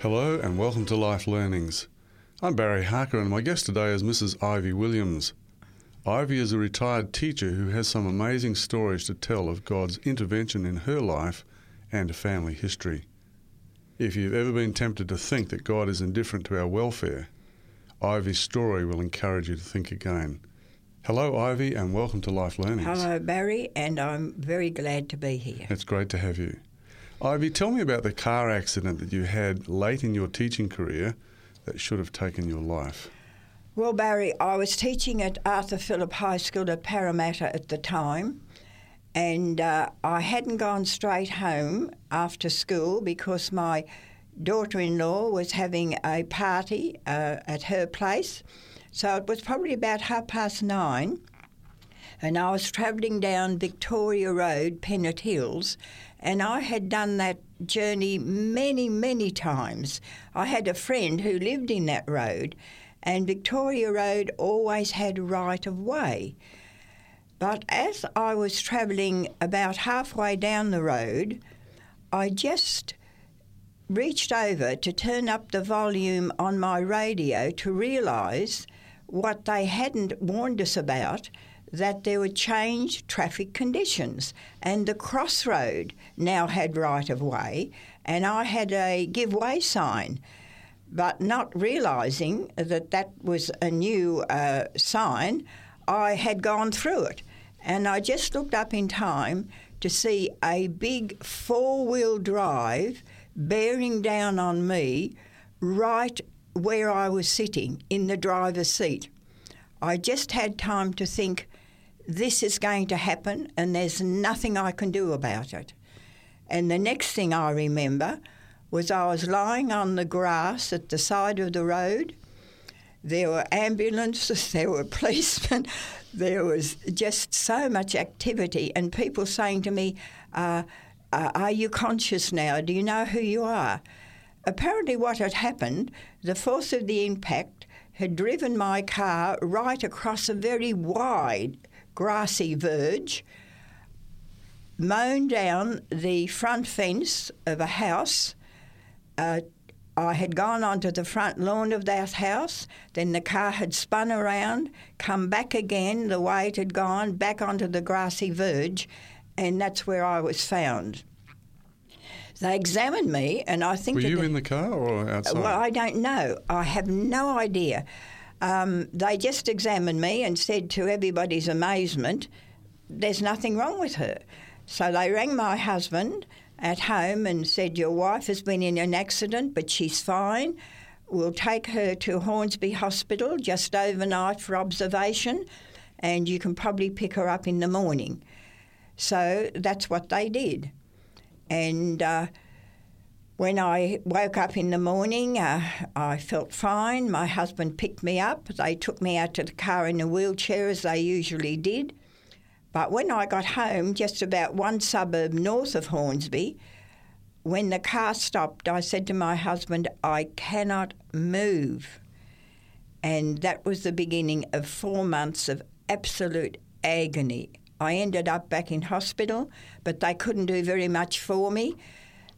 Hello and welcome to Life Learnings. I'm Barry Harker and my guest today is Mrs. Ivy Williams. Ivy is a retired teacher who has some amazing stories to tell of God's intervention in her life and family history. If you've ever been tempted to think that God is indifferent to our welfare, Ivy's story will encourage you to think again. Hello, Ivy, and welcome to Life Learnings. Hello, Barry, and I'm very glad to be here. It's great to have you. Ivy, tell me about the car accident that you had late in your teaching career that should have taken your life. Well, Barry, I was teaching at Arthur Phillip High School at Parramatta at the time, and uh, I hadn't gone straight home after school because my daughter in law was having a party uh, at her place. So it was probably about half past nine, and I was travelling down Victoria Road, Pennant Hills, and I had done that journey many, many times. I had a friend who lived in that road, and Victoria Road always had right of way. But as I was travelling about halfway down the road, I just reached over to turn up the volume on my radio to realise what they hadn't warned us about that there were changed traffic conditions. And the crossroad now had right of way and I had a give way sign. But not realising that that was a new uh, sign I had gone through it. And I just looked up in time to see a big four-wheel drive bearing down on me right where I was sitting in the driver's seat. I just had time to think this is going to happen and there's nothing I can do about it. And the next thing I remember was I was lying on the grass at the side of the road. There were ambulances, there were policemen, there was just so much activity, and people saying to me, uh, uh, Are you conscious now? Do you know who you are? Apparently, what had happened, the force of the impact had driven my car right across a very wide grassy verge, mown down the front fence of a house. Uh, I had gone onto the front lawn of that house. Then the car had spun around, come back again the way it had gone, back onto the grassy verge, and that's where I was found. They examined me, and I think. Were you in the car or outside? Well, I don't know. I have no idea. Um, they just examined me and said to everybody's amazement, there's nothing wrong with her. So they rang my husband at home and said, Your wife has been in an accident, but she's fine. We'll take her to Hornsby Hospital just overnight for observation, and you can probably pick her up in the morning. So that's what they did. And uh, when I woke up in the morning, uh, I felt fine. My husband picked me up. They took me out to the car in a wheelchair, as they usually did. But when I got home, just about one suburb north of Hornsby, when the car stopped, I said to my husband, I cannot move. And that was the beginning of four months of absolute agony. I ended up back in hospital, but they couldn't do very much for me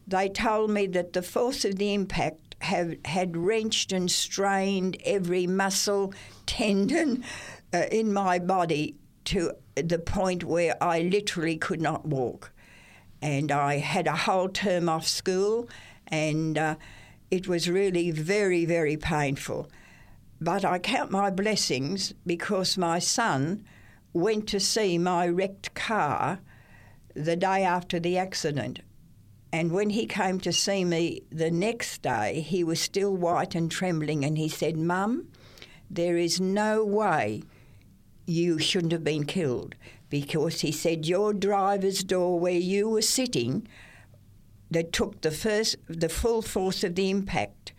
they told me that the force of the impact have, had wrenched and strained every muscle, tendon uh, in my body to the point where I literally could not walk. And I had a whole term off school, and uh, it was really very, very painful. But I count my blessings because my son went to see my wrecked car the day after the accident and when he came to see me the next day, he was still white and trembling, and he said, Mum, there is no way you shouldn't have been killed because he said your driver's door where you were sitting that took the first the full force of the impact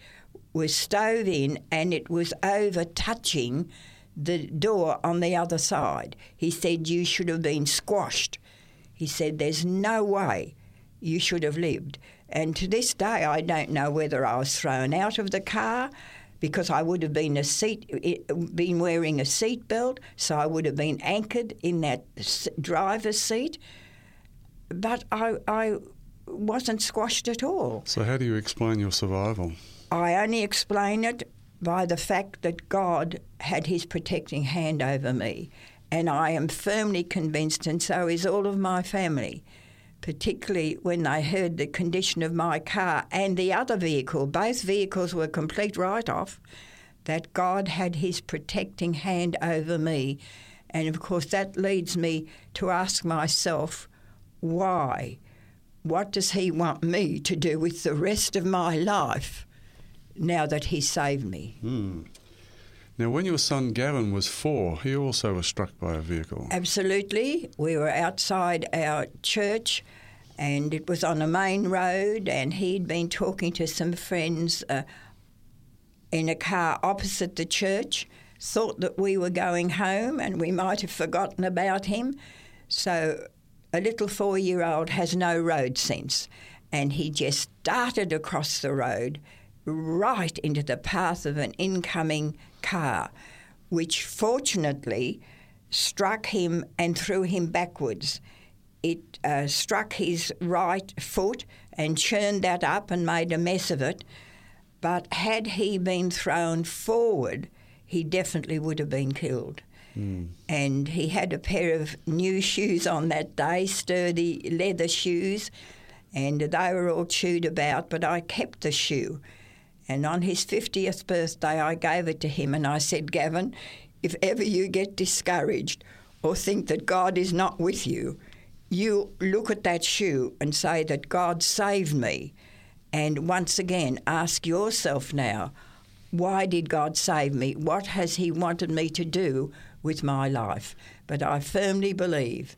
was stove in and it was over touching the door on the other side. He said you should have been squashed. He said there's no way you should have lived. And to this day, I don't know whether I was thrown out of the car because I would have been a seat, been wearing a seatbelt, so I would have been anchored in that driver's seat. But I, I wasn't squashed at all. So, how do you explain your survival? I only explain it by the fact that God had his protecting hand over me. And I am firmly convinced, and so is all of my family, particularly when they heard the condition of my car and the other vehicle. Both vehicles were complete write off, that God had his protecting hand over me. And of course, that leads me to ask myself, why? What does he want me to do with the rest of my life now that he saved me? Hmm. Now, when your son Gavin was four, he also was struck by a vehicle. Absolutely. We were outside our church and it was on a main road, and he'd been talking to some friends uh, in a car opposite the church, thought that we were going home and we might have forgotten about him. So a little four year old has no road sense, and he just darted across the road right into the path of an incoming car, which fortunately struck him and threw him backwards. It uh, struck his right foot and churned that up and made a mess of it. But had he been thrown forward, he definitely would have been killed. Mm. And he had a pair of new shoes on that day, sturdy leather shoes, and they were all chewed about, but I kept the shoe. And on his 50th birthday, I gave it to him and I said, Gavin, if ever you get discouraged or think that God is not with you, you look at that shoe and say that God saved me. And once again, ask yourself now, why did God save me? What has He wanted me to do with my life? But I firmly believe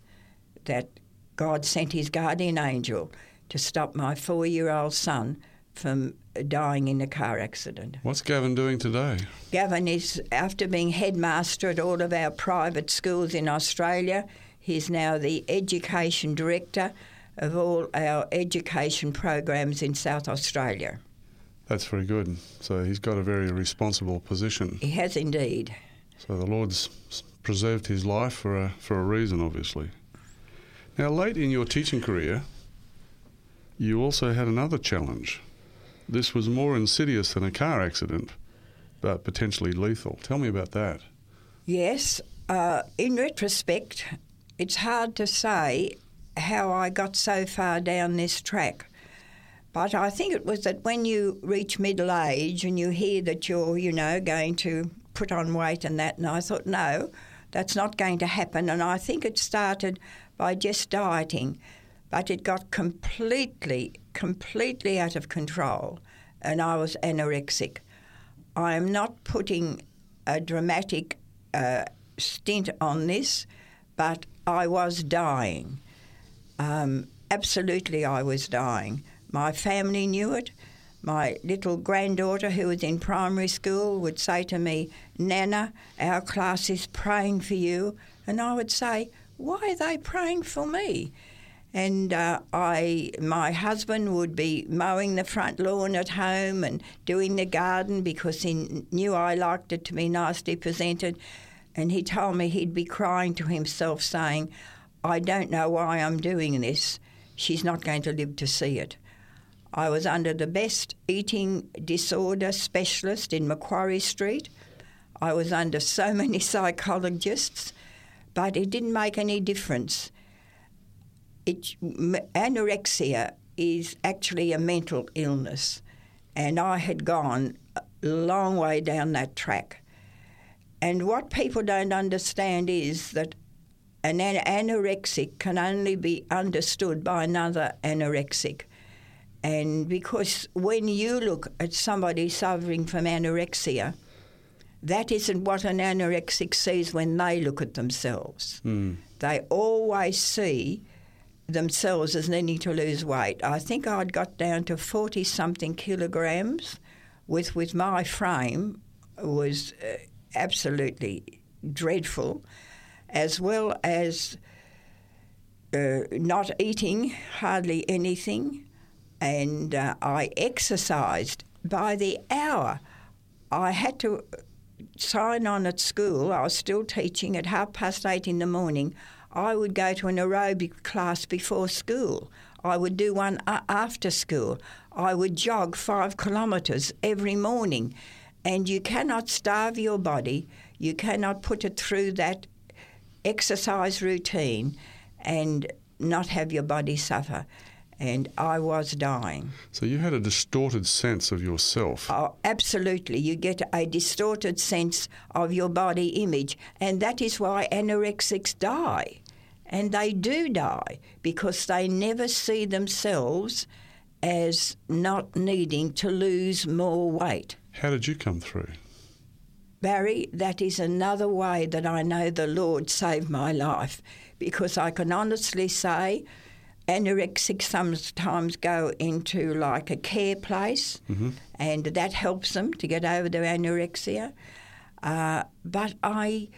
that God sent His guardian angel to stop my four year old son from dying in a car accident. What's Gavin doing today? Gavin is, after being headmaster at all of our private schools in Australia, he's now the education director of all our education programs in South Australia. That's very good. So he's got a very responsible position. He has indeed. So the Lord's preserved his life for a, for a reason, obviously. Now, late in your teaching career, you also had another challenge. This was more insidious than a car accident, but potentially lethal. Tell me about that. Yes. Uh, in retrospect, it's hard to say how I got so far down this track. But I think it was that when you reach middle age and you hear that you're, you know, going to put on weight and that, and I thought, no, that's not going to happen. And I think it started by just dieting, but it got completely, completely out of control, and I was anorexic. I am not putting a dramatic uh, stint on this, but I was dying. Um, absolutely, I was dying. My family knew it. My little granddaughter, who was in primary school, would say to me, Nana, our class is praying for you. And I would say, Why are they praying for me? And uh, I, my husband would be mowing the front lawn at home and doing the garden because he knew I liked it to be nicely presented. And he told me he'd be crying to himself, saying, I don't know why I'm doing this. She's not going to live to see it. I was under the best eating disorder specialist in Macquarie Street. I was under so many psychologists, but it didn't make any difference. It, anorexia is actually a mental illness, and I had gone a long way down that track. And what people don't understand is that an anorexic can only be understood by another anorexic. And because when you look at somebody suffering from anorexia, that isn't what an anorexic sees when they look at themselves. Mm. They always see themselves as needing to lose weight. I think I'd got down to 40 something kilograms with, with my frame was uh, absolutely dreadful as well as uh, not eating hardly anything, and uh, I exercised by the hour. I had to sign on at school. I was still teaching at half past eight in the morning. I would go to an aerobic class before school. I would do one a- after school. I would jog five kilometres every morning. And you cannot starve your body, you cannot put it through that exercise routine and not have your body suffer. And I was dying. So you had a distorted sense of yourself. Oh, absolutely. You get a distorted sense of your body image. And that is why anorexics die. And they do die because they never see themselves as not needing to lose more weight. How did you come through? Barry, that is another way that I know the Lord saved my life because I can honestly say anorexics sometimes go into like a care place Mm-hmm. and that helps them to get over their anorexia. Uh, but I,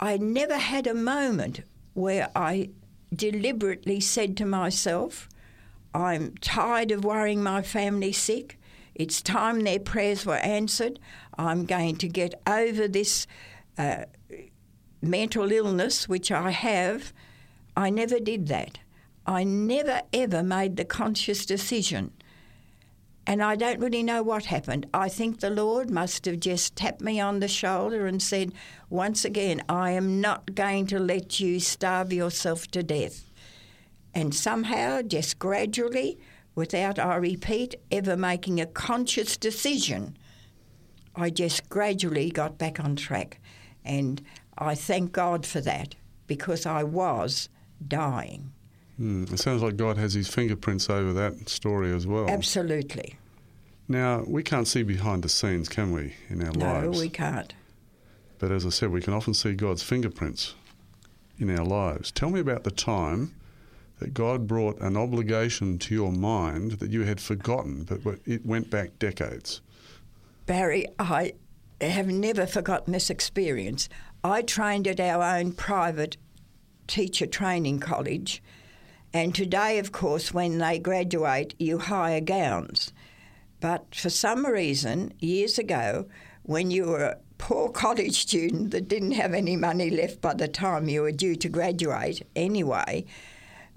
I never had a moment where I deliberately said to myself, I'm tired of worrying my family sick. It's time their prayers were answered. I'm going to get over this uh, mental illness, which I have. I never did that. I never ever made the conscious decision. And I don't really know what happened. I think the Lord must have just tapped me on the shoulder and said, once again, I am not going to let you starve yourself to death. And somehow, just gradually, without, I repeat, ever making a conscious decision, I just gradually got back on track. And I thank God for that because I was dying. Hmm. It sounds like God has his fingerprints over that story as well. Absolutely. Now, we can't see behind the scenes, can we, in our No, lives? No, we can't. But as I said, we can often see God's fingerprints in our lives. Tell me about the time that God brought an obligation to your mind that you had forgotten, but it went back decades. Barry, I have never forgotten this experience. I trained at our own private teacher training college, and today, of course, when they graduate, you hire gowns. But for some reason, years ago, when you were a poor college student that didn't have any money left by the time you were due to graduate anyway,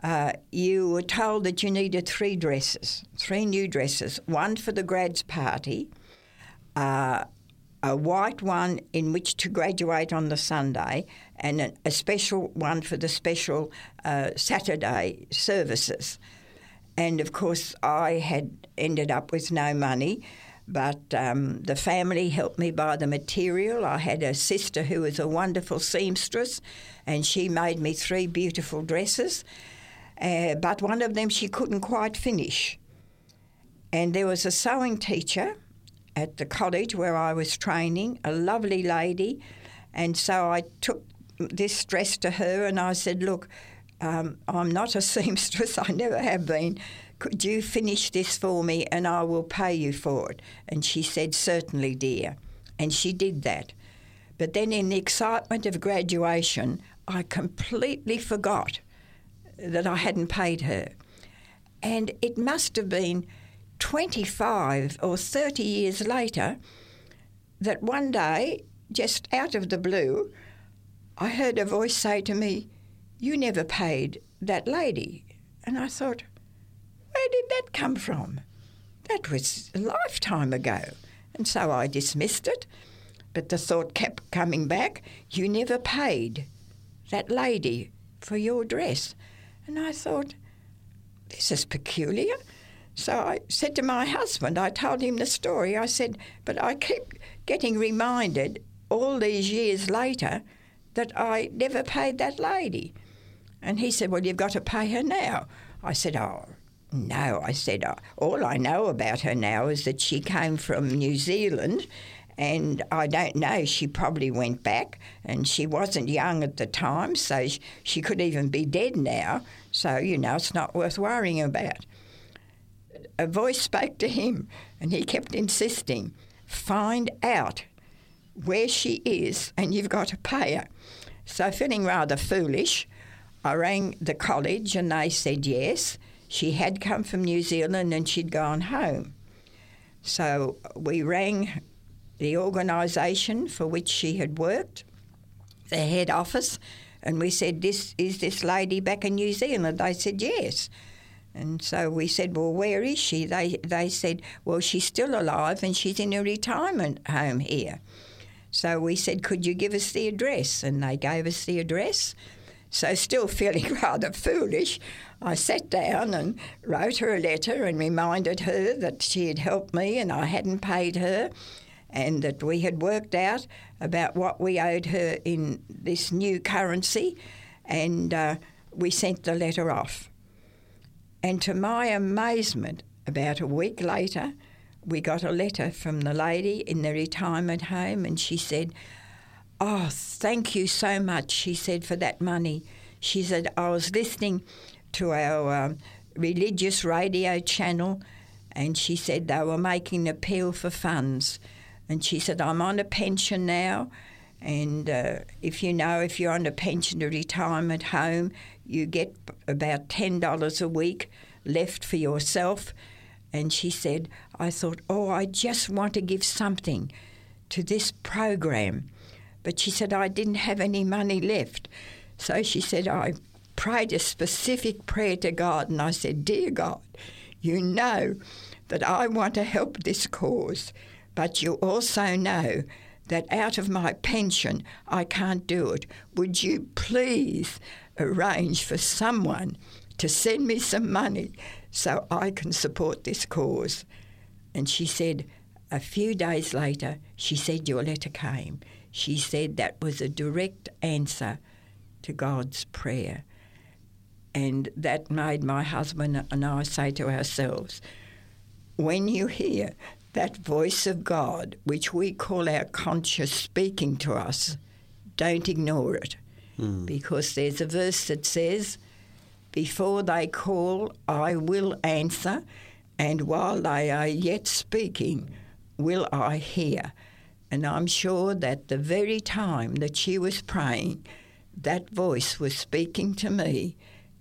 uh, you were told that you needed three dresses, three new dresses one for the grads party, uh, a white one in which to graduate on the Sunday, and a, special one for the special uh, Saturday services. And of course, I had ended up with no money, but um, the family helped me buy the material. I had a sister who was a wonderful seamstress, and she made me three beautiful dresses. Uh, but one of them she couldn't quite finish. And there was a sewing teacher at the college where I was training, a lovely lady. And so I took this dress to her and I said, Look, um, I'm not a seamstress, I never have been. Could you finish this for me and I will pay you for it? And she said, Certainly, dear. And she did that. But then, in the excitement of graduation, I completely forgot that I hadn't paid her. And it must have been 25 or 30 years later that one day, just out of the blue, I heard a voice say to me, You never paid that lady. And I thought, Where did that come from? That was a lifetime ago. And so I dismissed it. But the thought kept coming back, You never paid that lady for your dress. And I thought, This is peculiar. So I said to my husband, I told him the story. I said, But I keep getting reminded all these years later that I never paid that lady. And he said, Well, you've got to pay her now. I said, Oh, no. I said, oh, All I know about her now is that she came from New Zealand. And I don't know, she probably went back and she wasn't young at the time, so she could even be dead now. So, you know, it's not worth worrying about. A voice spoke to him and he kept insisting, Find out where she is and you've got to pay her. So, feeling rather foolish, I rang the college and they said yes. She had come from New Zealand and she'd gone home. So, we rang the organisation for which she had worked, the head office, and we said, "This is this lady back in New Zealand." They said yes, And so we said, Well, where is she? They, they said, Well, she's still alive and she's in a retirement home here. So we said, Could you give us the address? And they gave us the address. So, still feeling rather foolish, I sat down and wrote her a letter and reminded her that she had helped me and I hadn't paid her and that we had worked out about what we owed her in this new currency. And uh, we sent the letter off. And to my amazement, about a week later, we got a letter from the lady in the retirement home, and she said, Oh, thank you so much, she said, for that money. She said, I was listening to our um, religious radio channel, and she said they were making an appeal for funds. And she said, I'm on a pension now, and uh, if you know, if you're on a pension or retirement home, you get about $10 a week left for yourself. And she said, I thought, oh, I just want to give something to this program. But she said, I didn't have any money left. So she said, I prayed a specific prayer to God. And I said, Dear God, you know that I want to help this cause, but you also know that out of my pension I can't do it. Would you please arrange for someone to send me some money so I can support this cause? And she said, a few days later, she said, Your letter came. She said that was a direct answer to God's prayer. And that made my husband and I say to ourselves, when you hear that voice of God, which we call our conscious speaking to us, don't ignore it. Mm. Because there's a verse that says, Before they call, I will answer, and while they are yet speaking, will I hear. And I'm sure that the very time that she was praying, that voice was speaking to me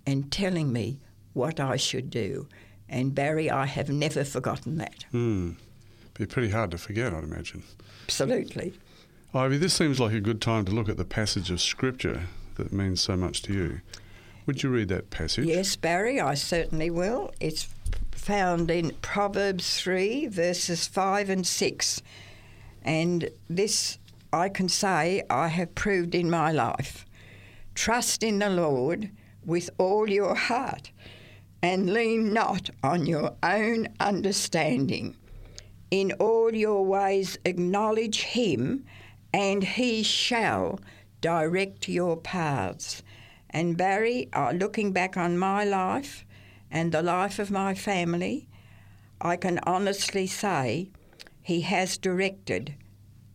and telling me what I should do. And Barry, I have never forgotten that. Hmm be pretty hard to forget, I'd imagine. Absolutely. Ivy, this seems like a good time to look at the passage of Scripture that means so much to you. Would you read that passage? Yes, Barry, I certainly will. It's found in Proverbs 3, verses 5 and 6. And this I can say I have proved in my life. Trust in the Lord with all your heart and lean not on your own understanding. In all your ways acknowledge him, and he shall direct your paths. And Barry, uh, looking back on my life and the life of my family, I can honestly say he has directed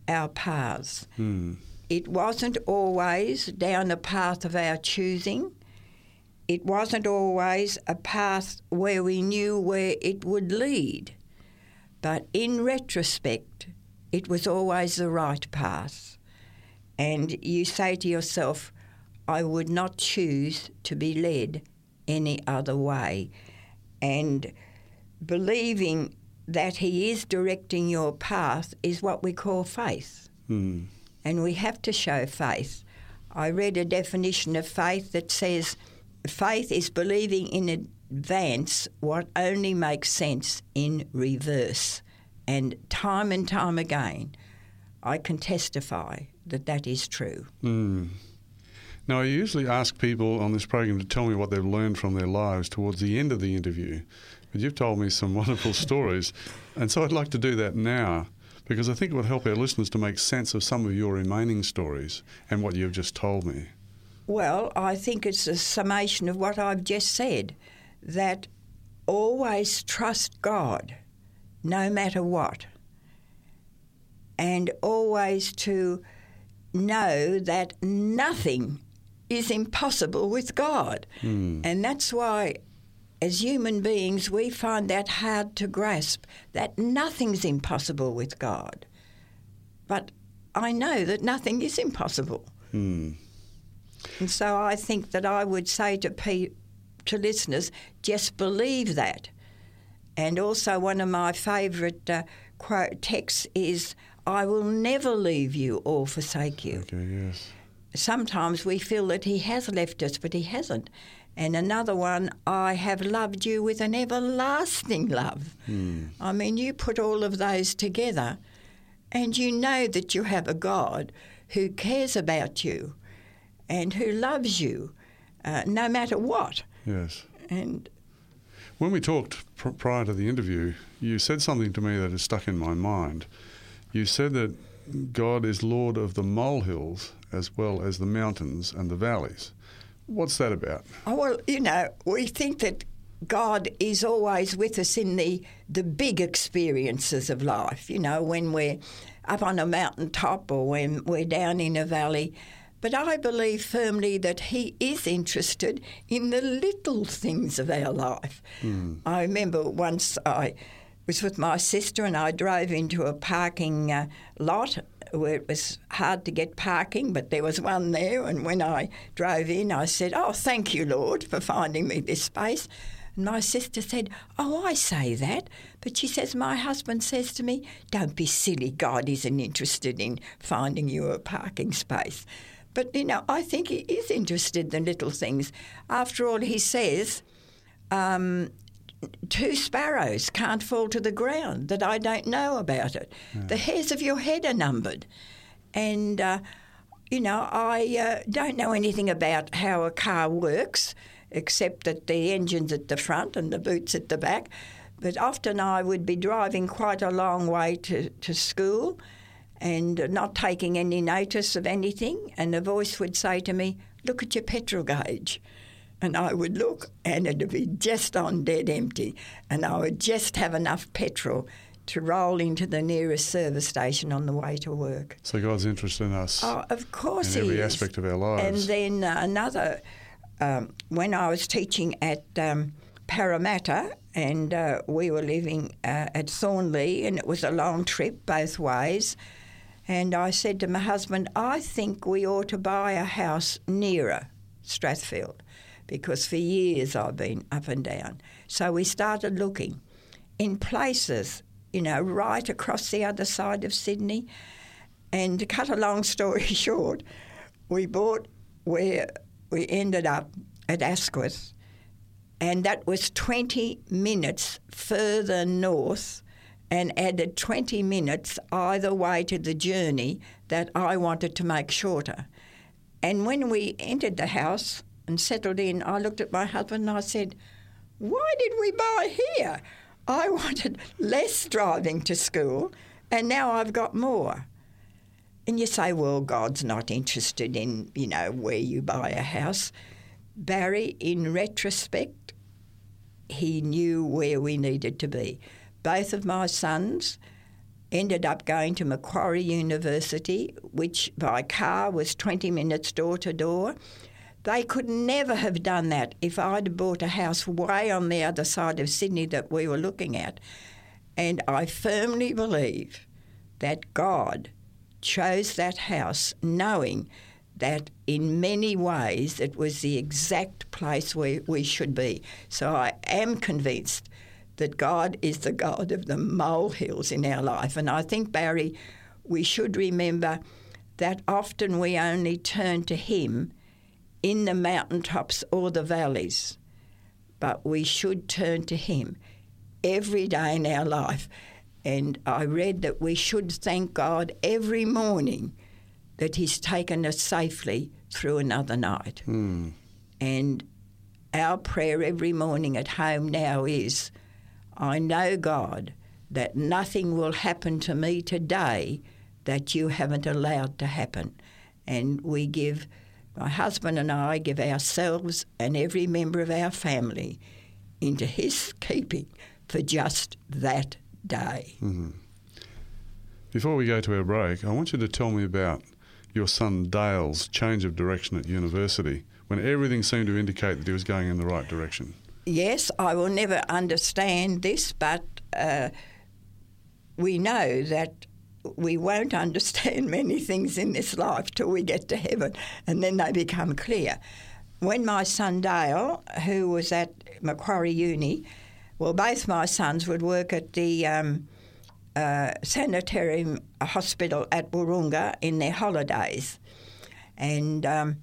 our paths. Hmm. It wasn't always down the path of our choosing. It wasn't always a path where we knew where it would lead. But in retrospect, it was always the right path. And you say to yourself, I would not choose to be led any other way. And believing that He is directing your path is what we call faith. Mm. And we have to show faith. I read a definition of faith that says faith is believing in advance what only makes sense in reverse. And time and time again, I can testify that that is true. Mm. Now, I usually ask people on this program to tell me what they've learned from their lives towards the end of the interview. But you've told me some wonderful stories. And so I'd like to do that now because I think it would help our listeners to make sense of some of your remaining stories and what you've just told me. Well, I think it's a summation of what I've just said that always trust God no matter what. And always to know that nothing is impossible with God. Mm. And that's why, as human beings, we find that hard to grasp that nothing's impossible with God. But I know that nothing is impossible. Mm. And so I think that I would say to pe- to listeners, just believe that. And also, one of my favourite uh, quote texts is, I will never leave you or forsake you. Okay, yes. Sometimes we feel that He has left us, but He hasn't. And another one, I have loved you with an everlasting love. I mean, you put all of those together and you know that you have a God who cares about you and who loves you uh, no matter what. Yes. And When we talked pr- prior to the interview, you said something to me that has stuck in my mind. You said that God is Lord of the molehills as well as the mountains and the valleys. What's that about? Oh, well, you know, we think that God is always with us in the, the big experiences of life, you know, when we're up on a mountaintop or when we're down in a valley. But I believe firmly that He is interested in the little things of our life. I remember once I was with my sister and I drove into a parking uh, lot where it was hard to get parking, but there was one there. And when I drove in, I said, Oh, thank you, Lord, for finding me this space. And my sister said, Oh, I say that. But she says, My husband says to me, Don't be silly. God isn't interested in finding you a parking space. But, you know, I think he is interested in little things. After all, he says, um, two sparrows can't fall to the ground that I don't know about it. The hairs of your head are numbered. And, uh, you know, I uh, don't know anything about how a car works, except that the engine's at the front and the boot's at the back. But often I would be driving quite a long way to, to school and not taking any notice of anything. And a voice would say to me, Look at your petrol gauge. And I would look, and it'd be just on dead empty. And I would just have enough petrol to roll into the nearest service station on the way to work. So God's interested in us Oh, of course in he every is. aspect of our lives. And then uh, another, um, when I was teaching at um, Parramatta, and uh, we were living uh, at Thornleigh, and it was a long trip both ways. And I said to my husband, I think we ought to buy a house nearer Strathfield because for years I've been up and down. So we started looking in places, you know, right across the other side of Sydney. And to cut a long story short, we bought where we ended up at Asquith, and that was 20 minutes further north and added 20 minutes either way to the journey that I wanted to make shorter. And when we entered the house and settled in, I looked at my husband and I said, Why did we buy here? I wanted less driving to school, and now I've got more. And you say, well, God's not interested in, you know, where you buy a house. Barry, in retrospect, he knew where we needed to be. Both of my sons ended up going to Macquarie University, which by car was 20 minutes door to door. They could never have done that if I'd bought a house way on the other side of Sydney that we were looking at. And I firmly believe that God chose that house knowing that in many ways it was the exact place where we should be. So I am convinced that God is the God of the molehills in our life. And I think, Barry, we should remember that often we only turn to Him in the mountaintops or the valleys, but we should turn to Him every day in our life. And I read that we should thank God every morning that He's taken us safely through another night. Hmm. And our prayer every morning at home now is I know, God, that nothing will happen to me today that you haven't allowed to happen. And we give, my husband and I give ourselves and every member of our family into His keeping for just that day. Before we go to our break, I want you to tell me about your son Dale's change of direction at university when everything seemed to indicate that he was going in the right direction. Yes, I will never understand this, but uh, we know that we won't understand many things in this life till we get to heaven, and then they become clear. When my son Dale, who was at Macquarie Uni, well, both my sons would work at the um, uh, hospital at Wahroonga in their holidays. And um,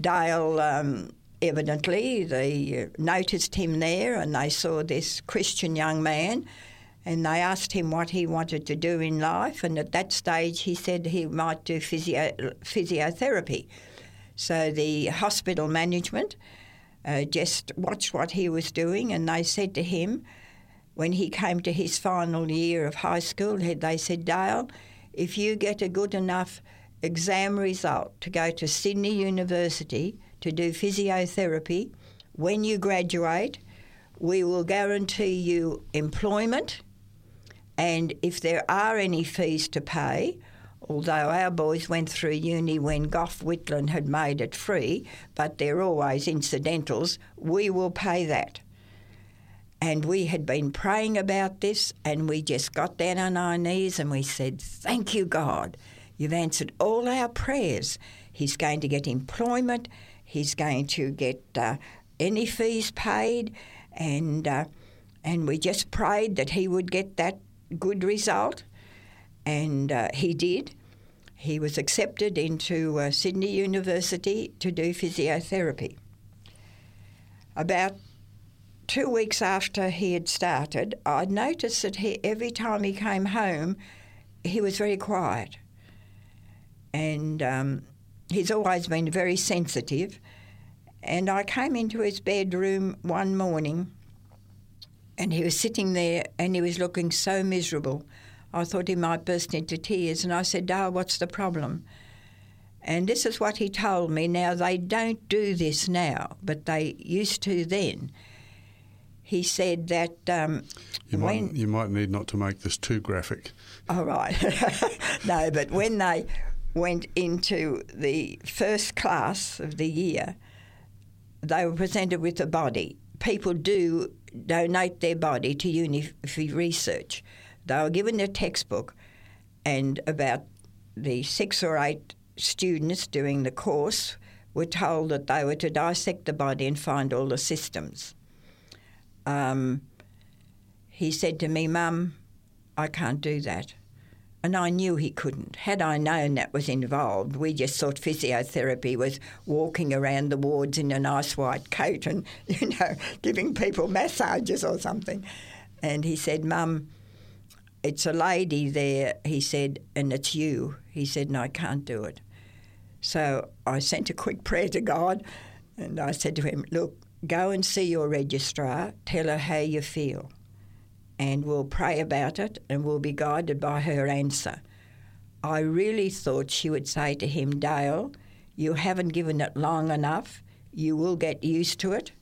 Dale um, evidently they noticed him there and they saw this Christian young man and they asked him what he wanted to do in life. And at that stage, he said he might do physio- physiotherapy. So the hospital management uh, just watched what he was doing and they said to him, when he came to his final year of high school, they said, Dale, if you get a good enough exam result to go to Sydney University to do physiotherapy, when you graduate, we will guarantee you employment. And if there are any fees to pay, although our boys went through uni when Gough Whitlam had made it free, but they're always incidentals, we will pay that. And we had been praying about this, and we just got down on our knees and we said, Thank you, God. You've answered all our prayers. He's going to get employment, he's going to get uh, any fees paid, and, uh, and we just prayed that he would get that good result, and uh, he did. He was accepted into uh, Sydney University to do physiotherapy. About two weeks after he had started, I noticed that he, every time he came home, he was very quiet. And um, he's always been very sensitive. And I came into his bedroom one morning and he was sitting there and he was looking so miserable. I thought he might burst into tears. And I said, Dale, what's the problem? And this is what he told me. Now, they don't do this now, but they used to then he said that um, you might when, you might need not to make this too graphic. All right, no, but when they went into the first class of the year, they were presented with a body. People do donate their body to uni for research. They were given a textbook, and about the six or eight students doing the course were told that they were to dissect the body and find all the systems um, he said to me, Mum, I can't do that. And I knew he couldn't. Had I known that was involved, we just thought physiotherapy was walking around the wards in a nice white coat and, you know, giving people massages or something. And he said, Mum, it's a lady there, he said, and it's you. He said, and I can't do it. So I sent a quick prayer to God and I said to him, Look, go and see your registrar, tell her how you feel, and we'll pray about it and we'll be guided by her answer. I really thought she would say to him, Dale, you haven't given it long enough. You will get used to it.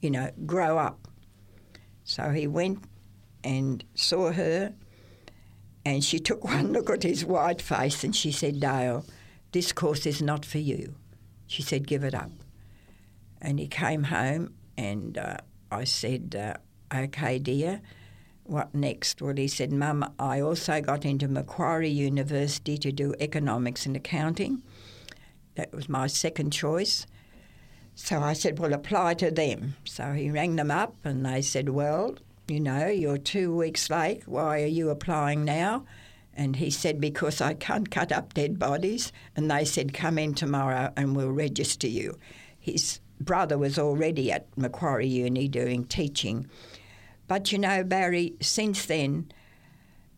You know, grow up. So he went and saw her, and she took one look at his white face and she said, Dale, this course is not for you. She said, give it up. And he came home, and uh, I said, uh, "Okay, dear, what next?" Well, he said, "Mum, I also got into Macquarie University to do economics and accounting. That was my second choice." So I said, "Well, apply to them." So he rang them up, and they said, "Well, you know, you're two weeks late. Why are you applying now?" And he said, Because I can't cut up dead bodies. And they said, Come in tomorrow and we'll register you. His brother was already at Macquarie Uni doing teaching. But you know, Barry, since then,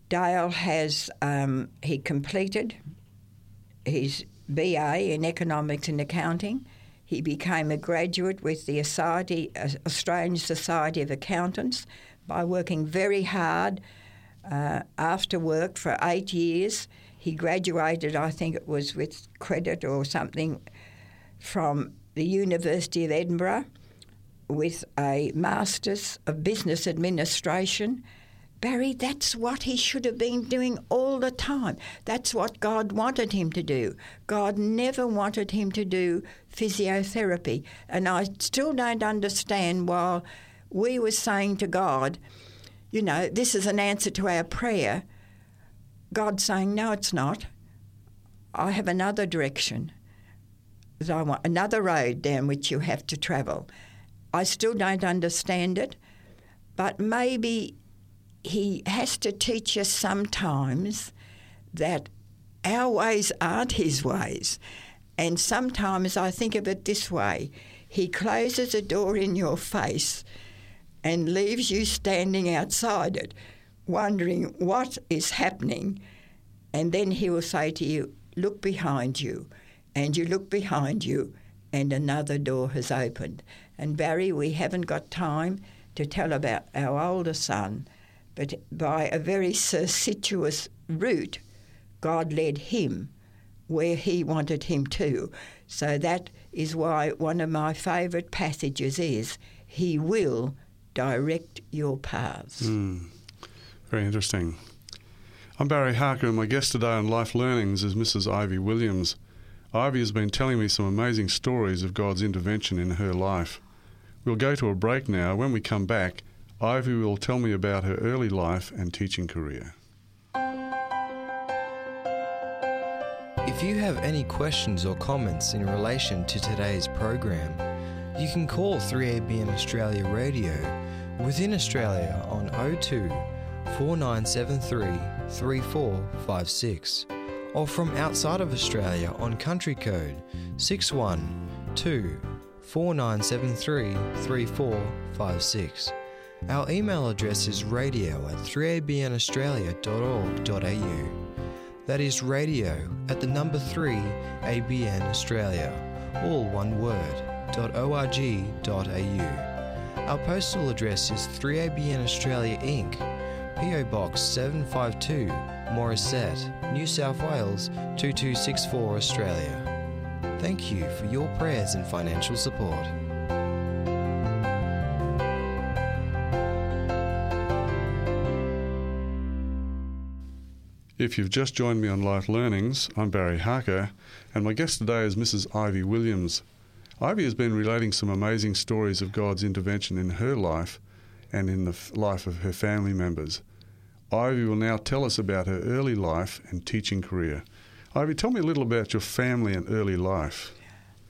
Dale has, um, he completed his BA in Economics and Accounting. He became a graduate with the Society, uh, Australian Society of Accountants by working very hard uh, after work for eight years. He graduated, I think it was with credit or something, from the University of Edinburgh with a Master's of Business Administration. Barry, that's what he should have been doing all the time. That's what God wanted him to do. God never wanted him to do physiotherapy. And I still don't understand why we were saying to God, you know, this is an answer to our prayer. God saying, no, it's not. I have another direction. I want another road down which you have to travel. I still don't understand it, but maybe he has to teach us sometimes that our ways aren't his ways. And sometimes I think of it this way he closes a door in your face and leaves you standing outside it, wondering what is happening. And then he will say to you, Look behind you. And you look behind you, and another door has opened. And Barry, we haven't got time to tell about our older son, but by a very circuitous route, God led him where he wanted him to. So that is why one of my favourite passages is, He will direct your paths. Mm, very interesting. I'm Barry Harker, and my guest today on Life Learnings is Mrs. Ivy Williams. Ivy has been telling me some amazing stories of God's intervention in her life. We'll go to a break now. When we come back, Ivy will tell me about her early life and teaching career. If you have any questions or comments in relation to today's program, you can call 3ABN Australia Radio within Australia on 02 4973 3456 or from outside of Australia on country code 612 4973 3456. Our email address is radio at 3abnaustralia.org.au. That is radio at the number 3 ABN Australia, all one word, .org.au. Our postal address is 3ABN Australia Inc., PO Box 752, Morisset, New South Wales 2264 Australia. Thank you for your prayers and financial support. If you've just joined me on Life Learnings, I'm Barry Harker, and my guest today is Mrs. Ivy Williams. Ivy has been relating some amazing stories of God's intervention in her life and in the life of her family members. Ivy will now tell us about her early life and teaching career. Ivy, tell me a little about your family and early life.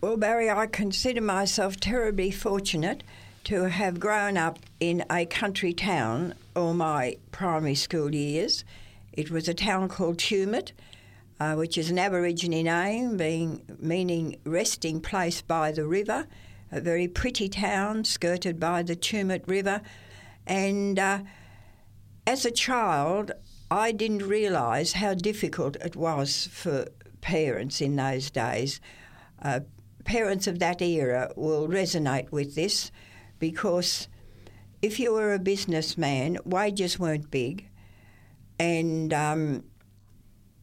Well, Barry, I consider myself terribly fortunate to have grown up in a country town all my primary school years. It was a town called Tumut, uh, which is an Aborigine name, being meaning resting place by the river. A very pretty town skirted by the Tumut River, and uh, as a child, I didn't realise how difficult it was for parents in those days. Uh, parents of that era will resonate with this because if you were a businessman, wages weren't big and um,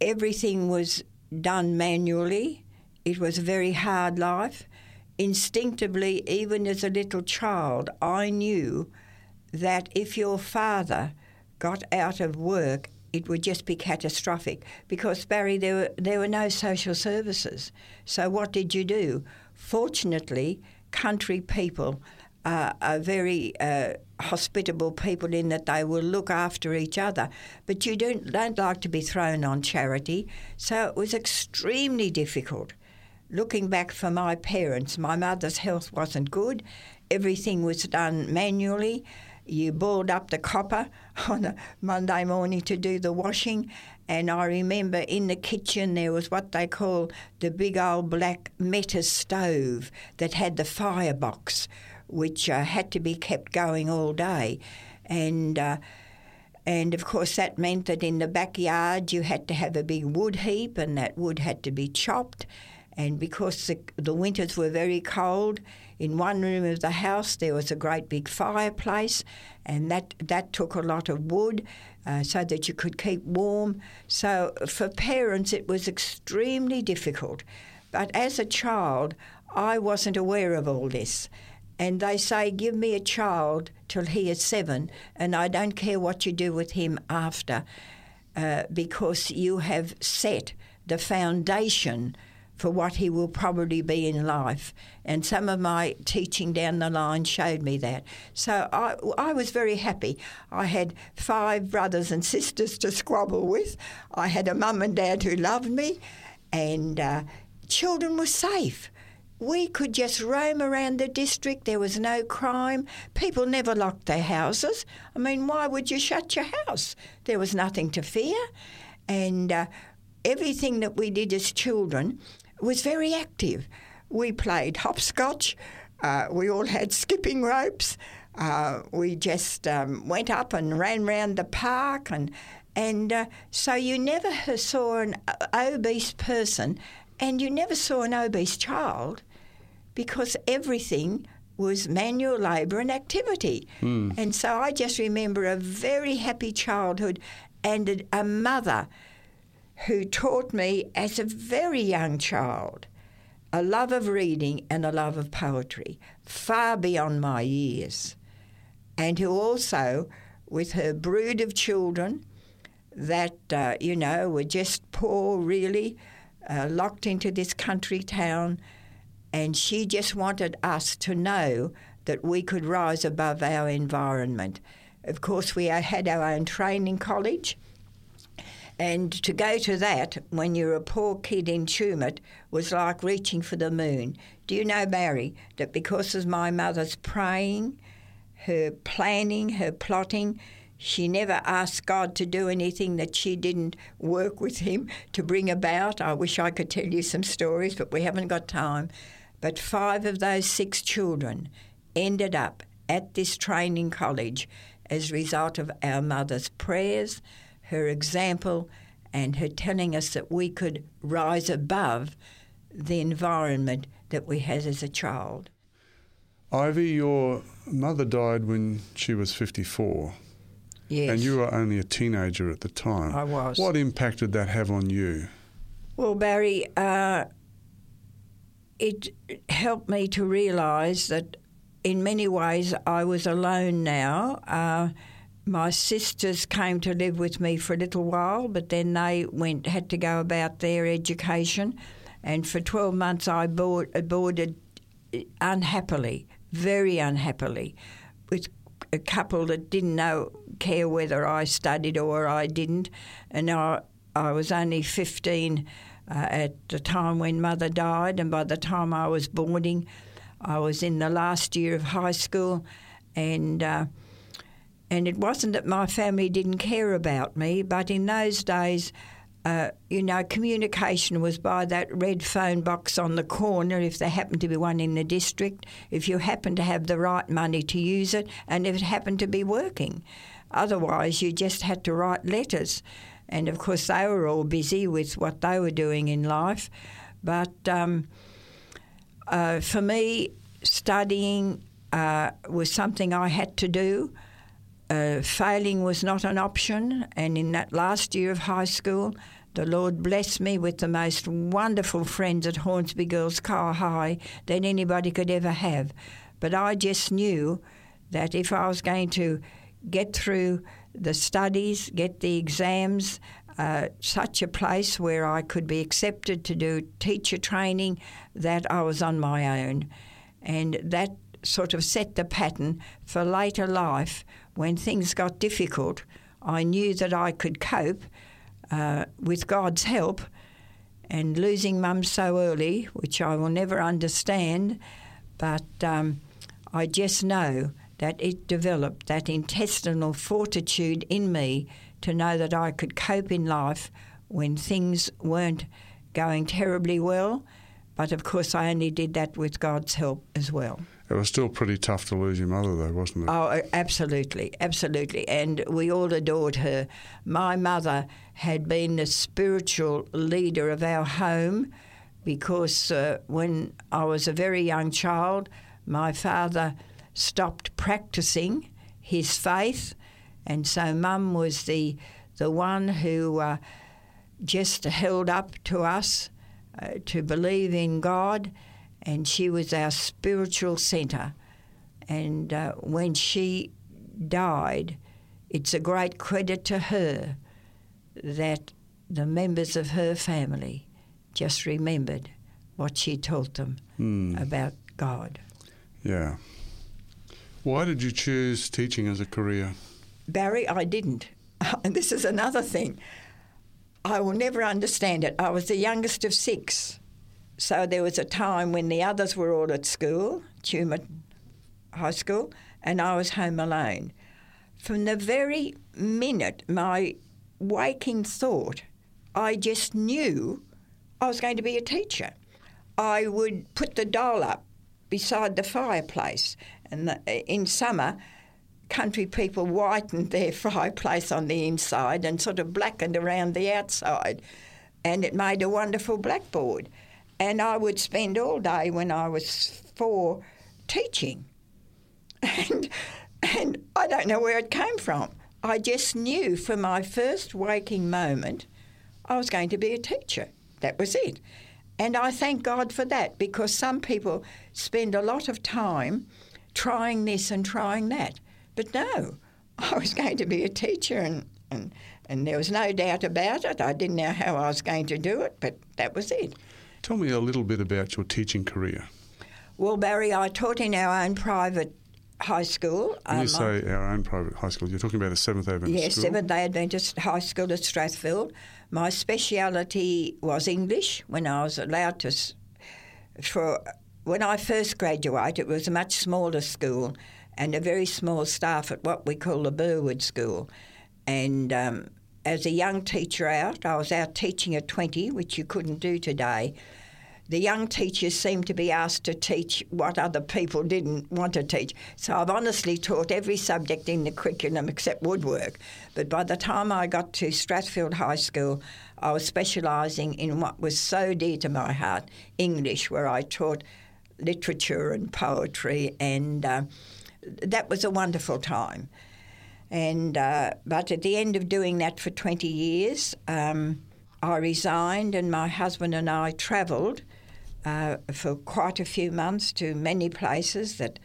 everything was done manually. It was a very hard life. Instinctively, even as a little child, I knew that if your father got out of work, it would just be catastrophic because Barry, there were there were no social services. So what did you do? Fortunately, country people uh, are very uh, hospitable people in that they will look after each other, but you don't don't like to be thrown on charity. So it was extremely difficult. Looking back for my parents, my mother's health wasn't good. Everything was done manually. You boiled up the copper on a Monday morning to do the washing. And I remember in the kitchen there was what they call the big old black Metters stove that had the firebox which uh, had to be kept going all day. And uh, and of course, that meant that in the backyard you had to have a big wood heap, and that wood had to be chopped. And because the, the winters were very cold, in one room of the house there was a great big fireplace, and that, that took a lot of wood uh, so that you could keep warm. So for parents, it was extremely difficult. But as a child, I wasn't aware of all this and they say, Give me a child till he is seven, and I don't care what you do with him after, uh, because you have set the foundation for what he will probably be in life. And some of my teaching down the line showed me that. So I, I was very happy. I had five brothers and sisters to squabble with, I had a mum and dad who loved me, and uh, children were safe we could just roam around the district. There was no crime. People never locked their houses. I mean, why would you shut your house? There was nothing to fear. And uh, everything that we did as children was very active. We played hopscotch. Uh, we all had skipping ropes. Uh, we just um, went up and ran round the park, and and uh, so you never saw an obese person, and you never saw an obese child, because everything was manual labour and activity. Mm. And so I just remember a very happy childhood and a mother who taught me as a very young child a love of reading and a love of poetry, far beyond my years, and who also, with her brood of children that, uh, you know, were just poor, really, uh, locked into this country town, and she just wanted us to know that we could rise above our environment. Of course, we had our own training college and to go to that when you're a poor kid in Tumut was like reaching for the moon. Do you know, Barry, that because of my mother's praying, her planning, her plotting, she never asked God to do anything that she didn't work with Him to bring about. I wish I could tell you some stories, but we haven't got time. But five of those six children ended up at this training college as a result of our mother's prayers her example, and her telling us that we could rise above the environment that we had as a child. Ivy, your mother died when she was 54. Yes. And you were only a teenager at the time. I was. What impact did that have on you? Well, Barry, uh, it helped me to realise that in many ways I was alone now. Uh, my sisters came to live with me for a little while, but then they went had to go about their education, and for twelve months I board, boarded unhappily, very unhappily, with a couple that didn't know care whether I studied or I didn't, and I I was only fifteen uh, at the time when mother died, and by the time I was boarding, I was in the last year of high school, and. Uh, and it wasn't that my family didn't care about me, but in those days, uh, you know, communication was by that red phone box on the corner if there happened to be one in the district, if you happened to have the right money to use it, and if it happened to be working. Otherwise, you just had to write letters. And of course, they were all busy with what they were doing in life. But um, uh, for me, studying uh, was something I had to do. Uh, failing was not an option, and in that last year of high school, the Lord blessed me with the most wonderful friends at Hornsby Girls Car High that anybody could ever have. But I just knew that if I was going to get through the studies, get the exams, uh, such a place where I could be accepted to do teacher training, that I was on my own. And that sort of set the pattern for later life when things got difficult, I knew that I could cope uh, with God's help. And losing mum so early, which I will never understand, but um, I just know that it developed that intestinal fortitude in me to know that I could cope in life when things weren't going terribly well. But of course, I only did that with God's help as well. It was still pretty tough to lose your mother, though, wasn't it? Oh, absolutely, absolutely. And we all adored her. My mother had been the spiritual leader of our home because uh, when I was a very young child, my father stopped practicing his faith, and so Mum was the the one who uh, just held up to us uh, to believe in God and she was our spiritual centre. And uh, when she died, it's a great credit to her that the members of her family just remembered what she taught them mm. about God. Yeah. Why did you choose teaching as a career? Barry, I didn't. And this is another thing. I will never understand it. I was the youngest of six. So there was a time when the others were all at school, Tumut High School, and I was home alone. From the very minute my waking thought, I just knew I was going to be a teacher. I would put the doll up beside the fireplace. And the, in summer, country people whitened their fireplace on the inside and sort of blackened around the outside. And it made a wonderful blackboard. And I would spend all day when I was four teaching. And, and I don't know where it came from. I just knew from my first waking moment I was going to be a teacher. That was it. And I thank God for that because some people spend a lot of time trying this and trying that. But no, I was going to be a teacher and, and, and there was no doubt about it. I didn't know how I was going to do it, but that was it. Tell me a little bit about your teaching career. Well, Barry, I taught in our own private high school. When um, you say our own private high school, you're talking about a Seventh Adventist yes, school? Seventh Day Adventist High School at Strathfield. My speciality was English when I was allowed to. For when I first graduated, it was a much smaller school and a very small staff at what we call the Burwood School. And um, as a young teacher out, I was out teaching at 20, which you couldn't do today the young teachers seem to be asked to teach what other people didn't want to teach. So I've honestly taught every subject in the curriculum except woodwork. But by the time I got to Strathfield High School, I was specialising in what was so dear to my heart English, where I taught literature and poetry, and uh, that was a wonderful time. And uh, but at the end of doing that for 20 years, um, I resigned, and my husband and I travelled uh, for quite a few months to many places that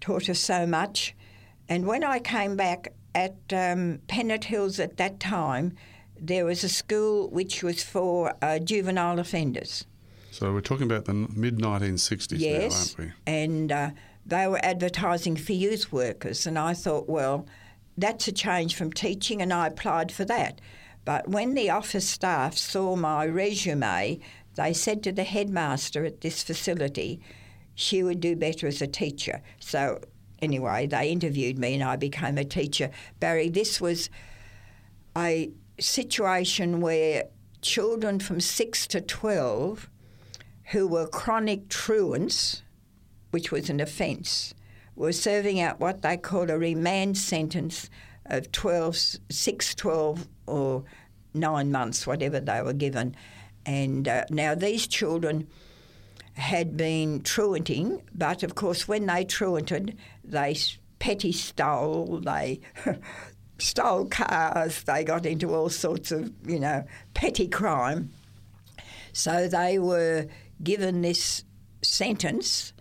taught us so much. And when I came back at um, Pennant Hills at that time, there was a school which was for uh, juvenile offenders. So we're talking about the mid 1960s yes, now, aren't we? And uh, they were advertising for youth workers, and I thought, well, that's a change from teaching, and I applied for that. But when the office staff saw my resume, they said to the headmaster at this facility she would do better as a teacher. So, anyway, they interviewed me and I became a teacher. Barry, this was a situation where children from 6 to 12 who were chronic truants, which was an offence, were serving out what they called a remand sentence of 12, 6, 12, or nine months, whatever they were given. And uh, now these children had been truanting, but of course, when they truanted, they petty stole, they stole cars, they got into all sorts of, you know, petty crime. So they were given this sentence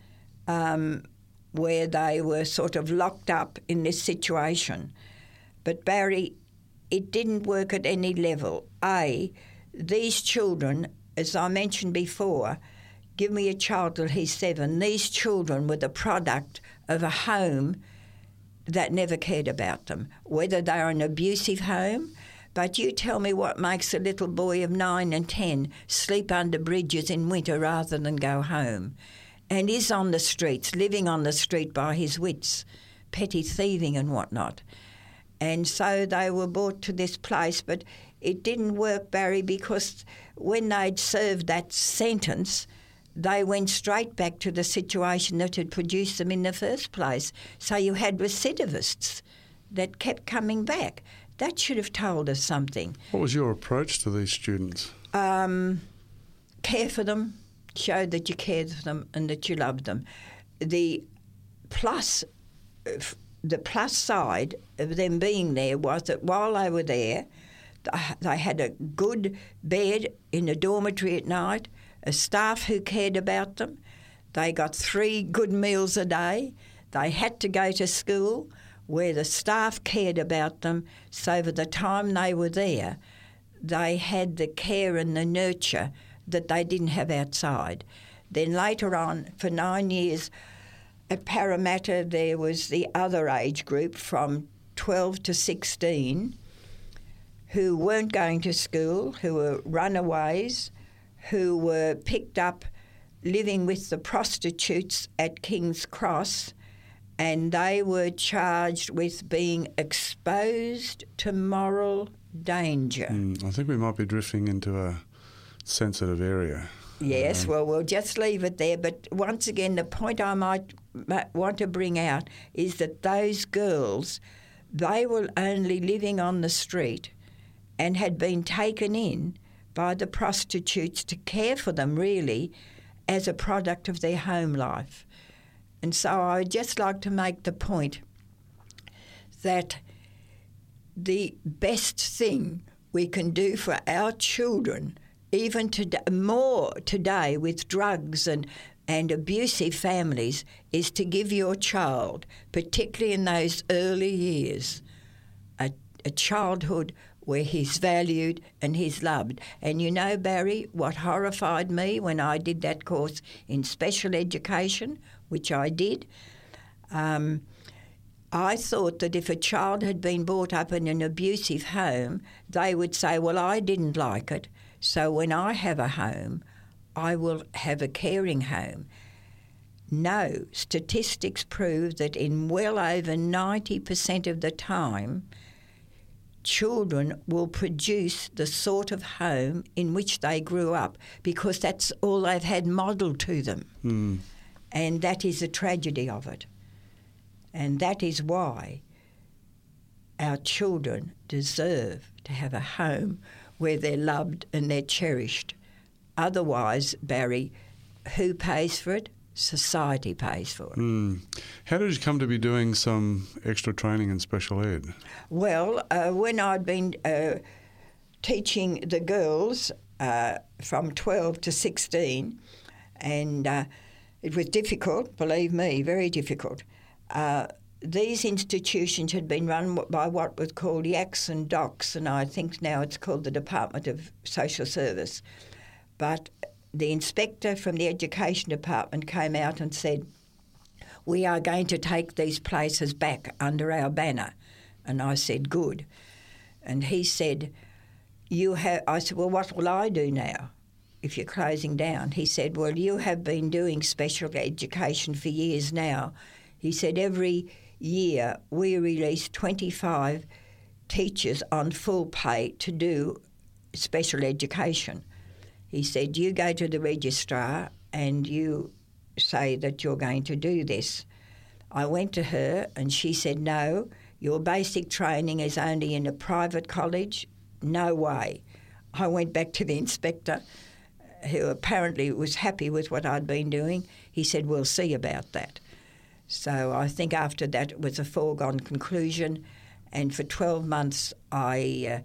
um, where they were sort of locked up in this situation. But Barry, it didn't work at any level. A, these children, as I mentioned before, give me a child till he's seven. These children were the product of a home that never cared about them, whether they're an abusive home. But you tell me what makes a little boy of nine and ten sleep under bridges in winter rather than go home, and is on the streets, living on the street by his wits, petty thieving and whatnot. And so they were brought to this place, but it didn't work, Barry, because when they'd served that sentence, they went straight back to the situation that had produced them in the first place. So you had recidivists that kept coming back. That should have told us something. What was your approach to these students? Um, care for them, show that you cared for them and that you loved them. The plus, the plus side of them being there was that while they were there, they had a good bed in the dormitory at night, a staff who cared about them. They got three good meals a day. They had to go to school where the staff cared about them. So, for the time they were there, they had the care and the nurture that they didn't have outside. Then later on, for nine years at Parramatta, there was the other age group from 12 to 16 who weren't going to school, who were runaways, who were picked up living with the prostitutes at King's Cross, and they were charged with being exposed to moral danger. Mm, I think we might be drifting into a sensitive area. Yes, well, we'll just leave it there. But once again, the point I might want to bring out is that those girls, they were only living on the street and had been taken in by the prostitutes to care for them, really, as a product of their home life. And so I would just like to make the point that the best thing we can do for our children, even today, more today with drugs and, and abusive families, is to give your child, particularly in those early years, a, a childhood where he's valued and he's loved. And you know, Barry, what horrified me when I did that course in special education, which I did, um, I thought that if a child had been brought up in an abusive home, they would say, Well, I didn't like it, so when I have a home, I will have a caring home. No, statistics prove that in well over 90% of the time, children will produce the sort of home in which they grew up because that's all they've had modelled to them. Mm. And that is the tragedy of it. And that is why our children deserve to have a home where they're loved and they're cherished. Otherwise, Barry, who pays for it? Society pays for it. Mm. How did you come to be doing some extra training in special ed? Well, uh, when I'd been uh, teaching the girls uh, from 12 to 16, and uh, it was difficult, believe me, very difficult. Uh, these institutions had been run by what was called YACS and DOCS, and I think now it's called the Department of Social Service. But the inspector from the education department came out and said, We are going to take these places back under our banner. And I said, Good. And he said, You have I said, Well what will I do now if you're closing down? He said, Well you have been doing special education for years now. He said every year we release twenty five teachers on full pay to do special education. He said, You go to the registrar and you say that you're going to do this. I went to her and she said, No, your basic training is only in a private college. No way. I went back to the inspector, who apparently was happy with what I'd been doing. He said, We'll see about that. So I think after that it was a foregone conclusion. And for 12 months, I. Uh,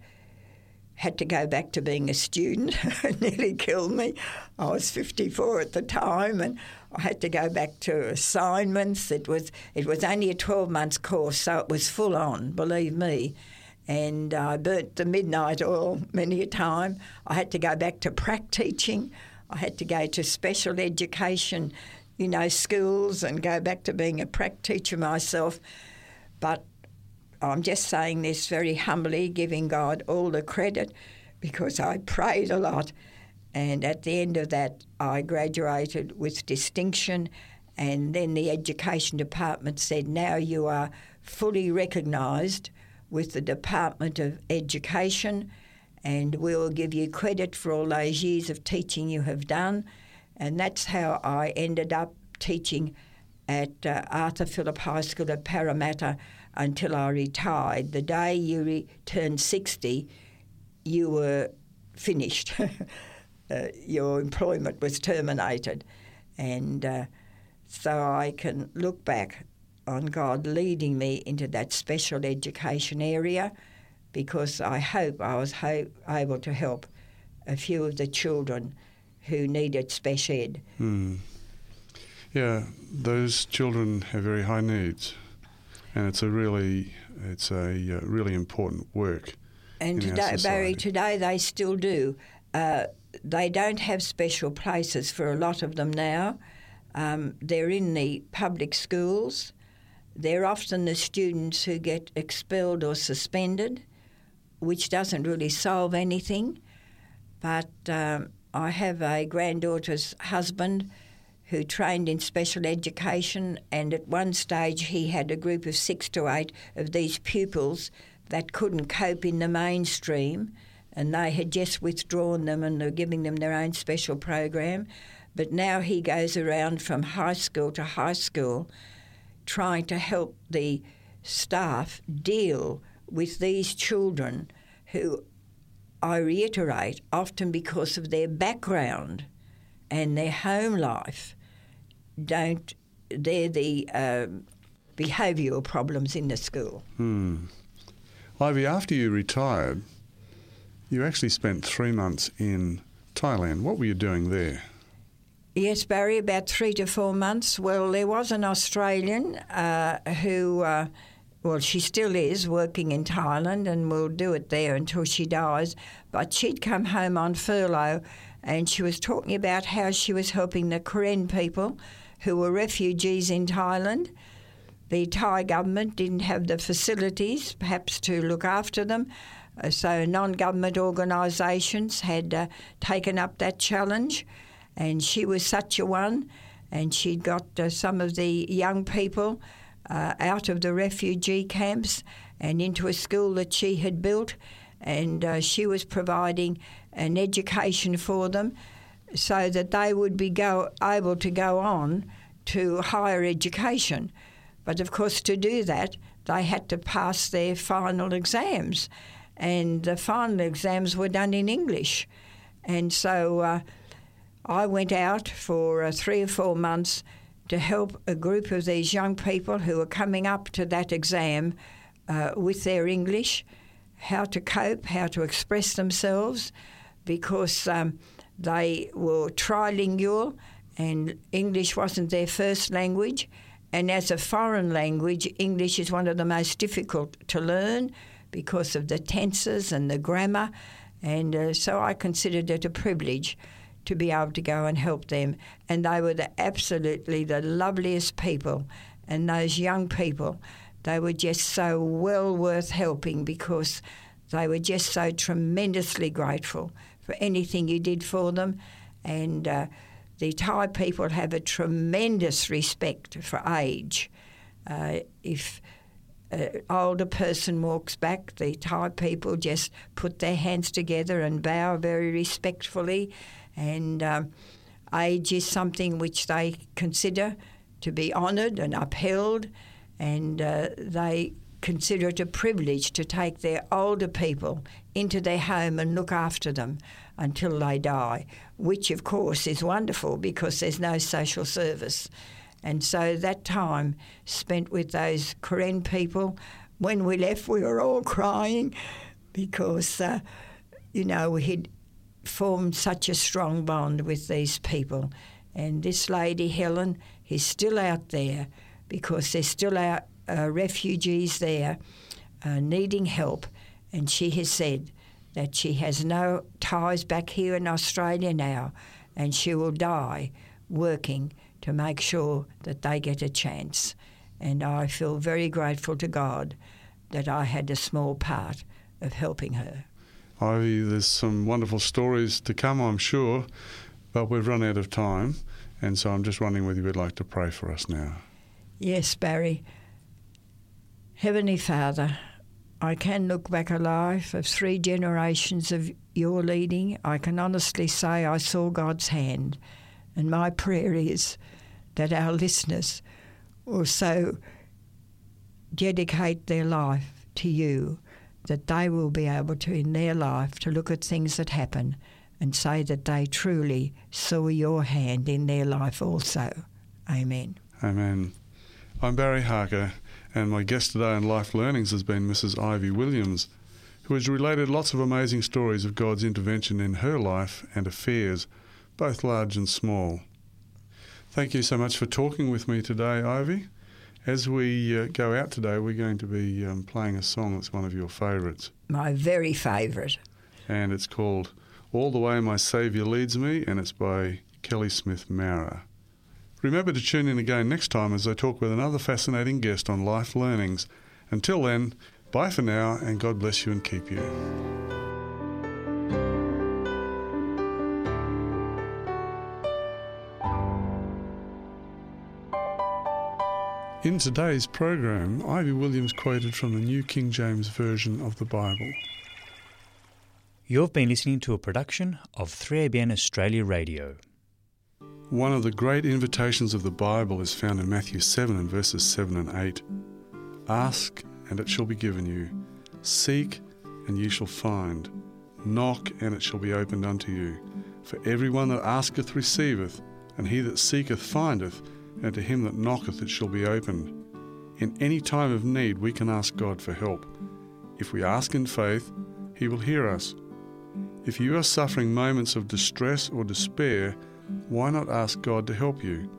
had to go back to being a student. it nearly killed me. I was 54 at the time, and I had to go back to assignments. It was it was only a 12 months course, so it was full on. Believe me. And I burnt the midnight oil many a time. I had to go back to prac teaching. I had to go to special education, you know, schools, and go back to being a prac teacher myself. But I'm just saying this very humbly, giving God all the credit because I prayed a lot. And at the end of that, I graduated with distinction. And then the education department said, Now you are fully recognised with the Department of Education, and we will give you credit for all those years of teaching you have done. And that's how I ended up teaching at uh, Arthur Phillip High School at Parramatta until I retired. The day you re- turned 60, you were finished. uh, your employment was terminated. And uh, so I can look back on God leading me into that special education area because I hope I was ho- able to help a few of the children who needed special ed. Mm. Yeah, those children have very high needs and it's a really it's a uh, really important work. And today, Barry, today they still do. Uh, they don't have special places for a lot of them now. Um, they're in the public schools. They're often the students who get expelled or suspended, which doesn't really solve anything. But um, I have a granddaughter's husband who trained in special education, and at one stage he had a group of six to eight of these pupils that couldn't cope in the mainstream, and they had just withdrawn them and were giving them their own special program. But now he goes around from high school to high school trying to help the staff deal with these children who, I reiterate, often because of their background and their home life, don't, they're the uh, behavioural problems in the school. Hmm. Ivy, after you retired, you actually spent three months in Thailand. What were you doing there? Yes, Barry, about three to four months. Well, there was an Australian uh, who, uh, well, she still is working in Thailand and will do it there until she dies. But she'd come home on furlough and she was talking about how she was helping the Karen people who were refugees in Thailand. The Thai government didn't have the facilities, perhaps, to look after them. Uh, so, non government organisations had uh, taken up that challenge and she was such a one. And she'd got uh, some of the young people uh, out of the refugee camps and into a school that she had built, and uh, she was providing an education for them so that they would be go, able to go on to higher education. But of course, to do that, they had to pass their final exams, and the final exams were done in English. And so uh, I went out for uh, three or four months to help a group of these young people who were coming up to that exam uh, with their English, how to cope, how to express themselves, because um, they were trilingual and English wasn't their first language. And as a foreign language, English is one of the most difficult to learn because of the tenses and the grammar. And uh, so I considered it a privilege to be able to go and help them. And they were the, absolutely the loveliest people. And those young people, they were just so well worth helping because they were just so tremendously grateful for anything you did for them. And uh, the Thai people have a tremendous respect for age. Uh, if an older person walks back, the Thai people just put their hands together and bow very respectfully and um, age is something which they consider to be honoured and upheld, and uh, they consider it a privilege to take their older people into their home and look after them until they die, which of course is wonderful because there's no social service. And so that time spent with those Karen people, when we left, we were all crying because, uh, you know, we had formed such a strong bond with these people. And this lady, Helen, is still out there because they're still out, uh, refugees there uh, needing help. And she has said that she has no ties back here in Australia now and she will die working to make sure that they get a chance. And I feel very grateful to God that I had a small part of helping her. Ivy, there's some wonderful stories to come, I'm sure, but we've run out of time, and so I'm just wondering whether you would like to pray for us now. Yes, Barry. Heavenly Father, I can look back a life of three generations of your leading. I can honestly say I saw God's hand, and my prayer is that our listeners will so dedicate their life to you that they will be able to, in their life, to look at things that happen and say that they truly saw your hand in their life also. Amen. Amen. I'm Barry Harker, and my guest today on Life Learnings has been Mrs. Ivy Williams, who has related lots of amazing stories of God's intervention in her life and affairs, both large and small. Thank you so much for talking with me today, Ivy. As we uh, go out today, we're going to be um, playing a song that's one of your favourites. My very favourite. And it's called All the Way My Saviour Leads Me, and it's by Kelly Smith Mara. Remember to tune in again next time as I talk with another fascinating guest on life learnings. Until then, bye for now, and God bless you and keep you. In today's program, Ivy Williams quoted from the New King James Version of the Bible. You've been listening to a production of 3ABN Australia Radio. One of the great invitations of the Bible is found in Matthew 7 and verses 7 and 8. Ask, and it shall be given you. Seek, and ye shall find. Knock, and it shall be opened unto you. For everyone that asketh receiveth, and he that seeketh findeth, and to him that knocketh it shall be opened. In any time of need, we can ask God for help. If we ask in faith, He will hear us. If you are suffering moments of distress or despair, why not ask God to help you?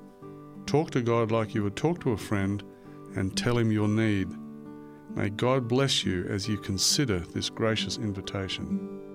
Talk to God like you would talk to a friend and tell Him your need. May God bless you as you consider this gracious invitation.